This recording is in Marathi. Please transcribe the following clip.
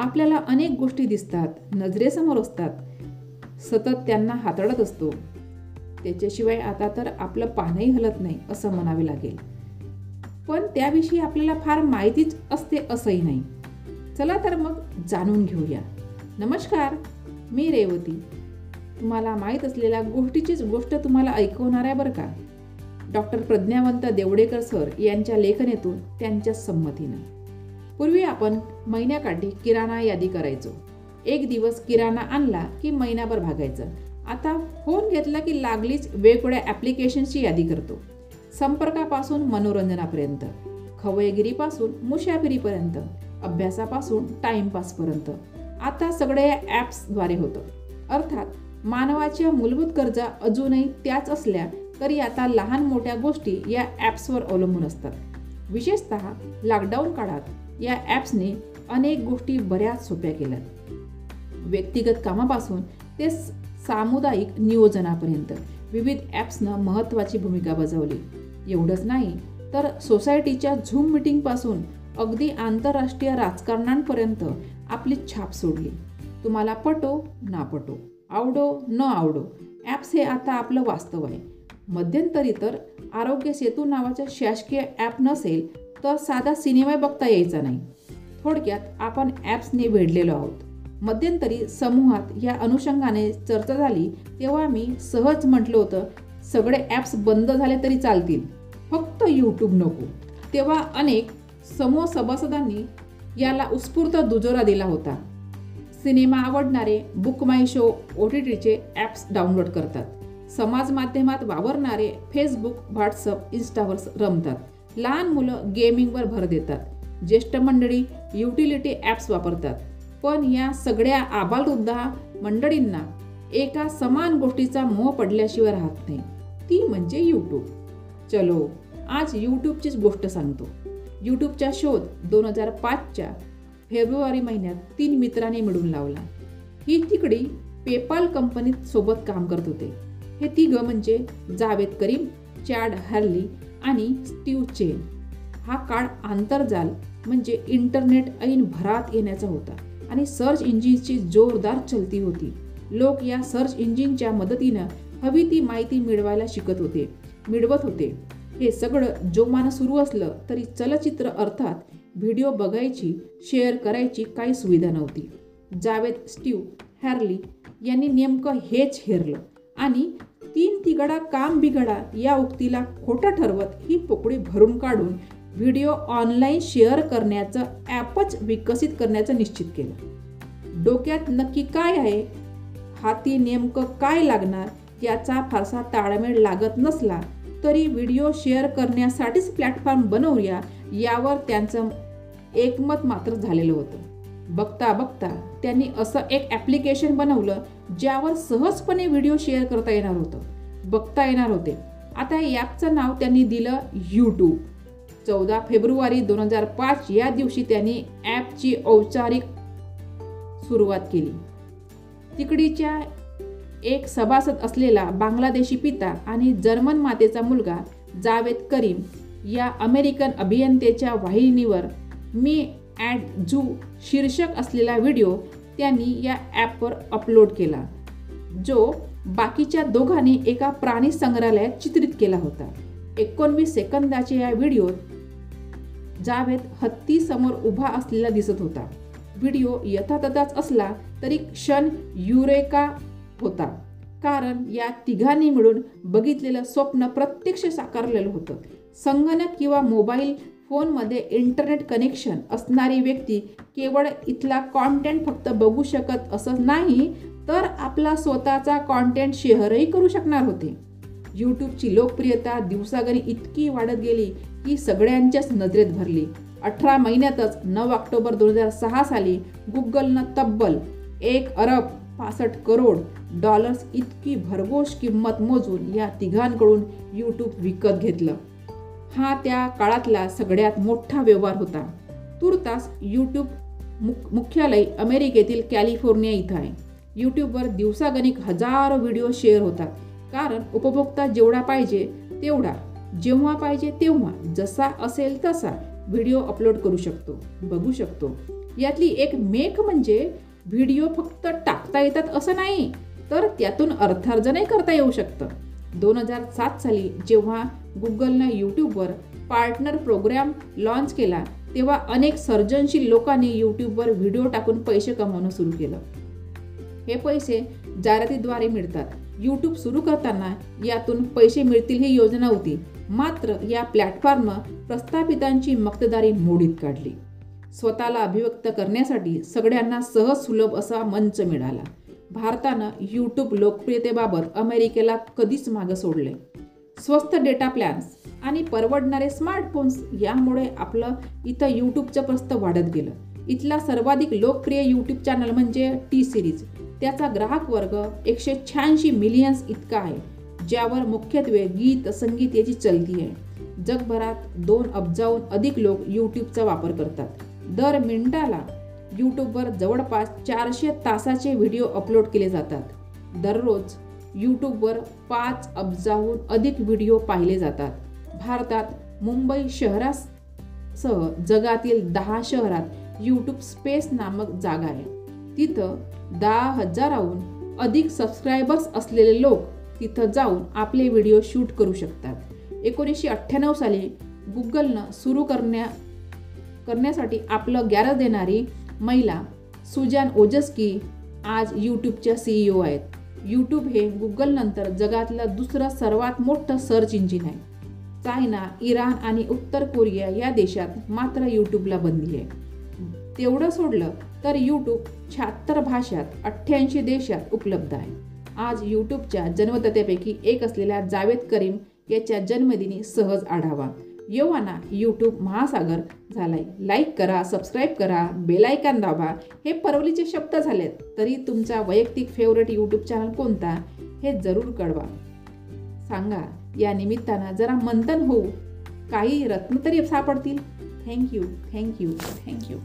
आपल्याला अनेक गोष्टी दिसतात नजरेसमोर असतात. सतत त्यांना हाताळत असतो. त्याच्याशिवाय आता तर आपलं पानही हलत नाही असं म्हणावे लागेल. पण त्याविषयी आपल्याला फार माहितीच असते असंही नाही. चला तर मग जाणून घेऊया. नमस्कार मी रेवती. तुम्हाला माहीत असलेल्या गोष्टीचीच गोष्ट तुम्हाला ऐकवणार आहे बरं का? डॉक्टर प्रज्ञावंत देवडेकर सर यांच्या लेखनेतून त्यांच्या संमतीनं. पूर्वी आपण महिन्याकाठी किराणा यादी करायचो. एक दिवस किराणा आणला की महिनाभर भागायचं. आता फोन घेतला की लागलीच वेगवेगळ्या ॲप्लिकेशन्सची यादी करतो. संपर्कापासून मनोरंजनापर्यंत खवयगिरीपासून मुशाफिरीपर्यंत अभ्यासापासून टाइमपासपर्यंत आता सगळे या ॲप्सद्वारे होतं. अर्थात मानवाच्या मूलभूत गरजा अजूनही त्याच असल्या तरी आता लहान मोठ्या गोष्टी या ॲप्सवर अवलंबून असतात. विशेषत लॉकडाऊन काळात या ॲप्सने अनेक गोष्टी बऱ्याच सोप्या केल्यात. व्यक्तिगत कामापासून ते सामुदायिक नियोजनापर्यंत विविध ॲप्सनं महत्त्वाची भूमिका बजावली. एवढंच नाही तर सोसायटीच्या झूम मिटिंगपासून अगदी आंतरराष्ट्रीय राजकारणांपर्यंत आपली छाप सोडली. तुम्हाला पटो ना पटो आवडो न आवडो ॲप्स हे आता आपलं वास्तव आहे. मध्यंतरी तर आरोग्य सेतू नावाचं शासकीय ॲप नसेल तर साधा सिनेमा बघता यायचा नाही. थोडक्यात आपण ॲप्सने वेढलेलो आहोत. मध्यंतरी समूहात या अनुषंगाने चर्चा झाली तेव्हा मी सहज म्हटलं होतं सगळे ॲप्स बंद झाले तरी चालतील. फक्त यूट्यूब नको. तेव्हा अनेक समूह सभासदांनी याला उत्स्फूर्त दुजोरा दिला होता. सिनेमा आवडणारे book my show O T टीचे ॲप्स डाउनलोड करतात. समाज माध्यमात वावरणारे फेसबुक व्हॉट्सअप इन्स्टावर रमतात. लहान मुलं गेमिंगवर भर देतात. ज्येष्ठ मंडळी युटिलिटी ॲप्स वापरतात. पण या सगळ्या आबालवृद्धा मंडळींना एका समान गोष्टीचा मोह पडल्याशिवाय राहत नाही. ती म्हणजे यूट्यूब चलो आज यूट्यूबचीच गोष्ट सांगतो. यूट्यूबचा शोध दोन हजार पाचच्या फेब्रुवारी महिन्यात तीन मित्रांनी मिळून लावला. ही तिकडी पेपाल कंपनीत सोबत काम करत होते. हे तिघं म्हणजे जावेद करीम चॅड हार्ली आणि स्टीव चेन. हा काळ आंतरजाल म्हणजे इंटरनेट ऐन भरात येण्याचा होता आणि सर्च इंजिनची जोरदार चलती होती. लोक या सर्च इंजिनच्या मदतीनं हवी ती माहिती मिळवायला शिकत होते मिळवत होते. हे सगळं जोमानं सुरू असलं तरी चलचित्र अर्थात व्हिडिओ बघायची शेअर करायची काही सुविधा नव्हती. जावेद स्टीव हॅरली यांनी नेमकं हेच हेरलं आणि तीन तिघडा काम बिघडा या उक्तीला खोटं ठरवत ही पोकळी भरून काढून व्हिडिओ ऑनलाईन शेअर करण्याचं ॲपच विकसित करण्याचं निश्चित केलं. डोक्यात नक्की काय आहे? हाती नेमकं काय लागणार? याचा फारसा ताळमेळ लागत नसला तरी व्हिडिओ शेअर करण्यासाठीच प्लॅटफॉर्म बनवूया यावर त्यांचं एकमत मात्र झालेलं होतं. बघता बघता त्यांनी असं एक ॲप्लिकेशन बनवलं ज्यावर सहजपणे व्हिडिओ शेअर करता येणार होतं बघता येणार होते. आता या ॲपचं नाव त्यांनी दिलं यूट्यूब चौदा फेब्रुवारी दोन हजार पाच या दिवशी त्यांनी ॲपची औपचारिक सुरुवात केली. तिकडीच्या एक सभासद असलेला बांगलादेशी पिता आणि जर्मन मातेचा मुलगा जावेद करीम या अमेरिकन अभियंतेच्या वाहिनीवर मी ॲट झू शीर्षक असलेला व्हिडिओ त्यांनी या ॲपवर अपलोड केला जो बाकीच्या दोघांनी एका प्राणी संग्रहालयात चित्रित केला होता. एकोणवीस सेकंदाच्या या व्हिडिओत जावेद हत्तीसमोर उभा असलेला दिसत होता. व्हिडिओ यथातथाच असला तरी क्षण युरेका होता कारण या तिघांनी मिळून बघितलेलं स्वप्न प्रत्यक्ष साकारलेलं होतं. संगणक किंवा मोबाईल फोनमध्ये इंटरनेट कनेक्शन असणारी व्यक्ती केवळ इथला कॉन्टेंट फक्त बघू शकत असं नाही तर आपला स्वतःचा कॉन्टेंट शेअरही करू शकणार होते. यूट्यूबची लोकप्रियता दिवसागणी इतकी वाढत गेली की सगळ्यांच्याच नजरेत भरली. अठरा महिन्यातच नऊ ऑक्टोबर दोन हजार सहा साली गुगलनं तब्बल एक अरब पासष्ट करोड डॉलर्स इतकी भरघोष किंमत मोजून या तिघांकडून यूट्यूब विकत घेतलं. हा त्या काळातला सगळ्यात मोठा व्यवहार होता. तुर्तास यूट्यूब मुख मुख्यालय अमेरिकेतील कॅलिफोर्निया इथं आहे. यूट्यूबवर दिवसागणिक हजारो व्हिडिओ शेअर होतात. कारण उपभोक्ता जेवढा पाहिजे तेवढा. जेव्हा पाहिजे तेव्हा. जसा असेल तसा व्हिडिओ अपलोड करू शकतो. बघू शकतो. यातली एक मेख म्हणजे व्हिडिओ फक्त टाकता येतात असं नाही तर त्यातून अर्थार्जनही करता येऊ शकतं. दोन हजार सात साली जेव्हा गुगलनं यूट्यूबवर पार्टनर प्रोग्राम लॉन्च केला तेव्हा अनेक सर्जनशील लोकांनी यूट्यूबवर व्हिडिओ टाकून पैसे कमवणं सुरू केलं. हे पैसे जाहिरातीद्वारे मिळतात. यूट्यूब सुरू करताना यातून पैसे मिळतील ही योजना होती. मात्र या प्लॅटफॉर्मनं प्रस्थापितांची मक्तदारी मोडीत काढली. स्वतःला अभिव्यक्त करण्यासाठी सगळ्यांना सहज सुलभ असा मंच मिळाला. भारतानं यूट्यूब लोकप्रियतेबाबत अमेरिकेला कधीच मागं सोडले. स्वस्त डेटा प्लॅन्स आणि परवडणारे स्मार्टफोन्स यामुळे आपलं इथं यूट्यूबचं प्रस्त वाढत गेलं. इथला सर्वाधिक लोकप्रिय यूट्यूब चॅनल म्हणजे टी सिरीज त्याचा ग्राहक वर्ग एकशे शहाऐंशी मिलियन्स इतका आहे ज्यावर मुख्यत्वे गीत संगीत याची चलती आहे. जगभरात दोन अब्जाहून अधिक लोक यूट्यूबचा वापर करतात. दर मिनिटाला यूट्यूबवर जवळपास चारशे तासाचे व्हिडिओ अपलोड केले जातात. दररोज यूट्यूबवर पाच अब्जाहून अधिक व्हिडिओ पाहिले जातात. भारतात मुंबई शहरासह जगातील दहा शहरात यूट्यूब स्पेस नामक जागा आहे. तिथं दहा हजाराहून अधिक सबस्क्रायबर्स असलेले लोक तिथं जाऊन आपले व्हिडिओ शूट करू शकतात. एकोणीसशे अठ्ठ्याण्णव साली गुगलनं सुरू करण्या करण्यासाठी आपलं गॅरज देणारी महिला सुजान ओजस्की आज यूट्यूबच्या सीईओ आहेत. यूट्यूब हे गुगलनंतर जगातलं दुसरं सर्वात मोठं सर्च इंजिन आहे. चायना इराण आणि उत्तर कोरिया या देशात मात्र यूट्यूबला बंदी आहे. तेवढं सोडलं तर यूट्यूब शहात्तर भाषात अठ्ठ्याऐंशी देशात उपलब्ध आहे. आज यूट्यूबच्या जन्मदात्यापैकी एक असलेल्या जावेद करीम याच्या जन्मदिनी सहज आढावा. योवाना यूट्यूब महासागर झालाय. लाईक करा सबस्क्राईब करा बेलायकन दाबा. हे परवलीचे शब्द झालेत. तरी तुमचा वैयक्तिक फेवरेट यूट्यूब चॅनल कोणता? हे जरूर कळवा. सांगा या निमित्तानं जरा मंथन होऊ. काही रत्न तरी सापडतील. Thank you thank you thank you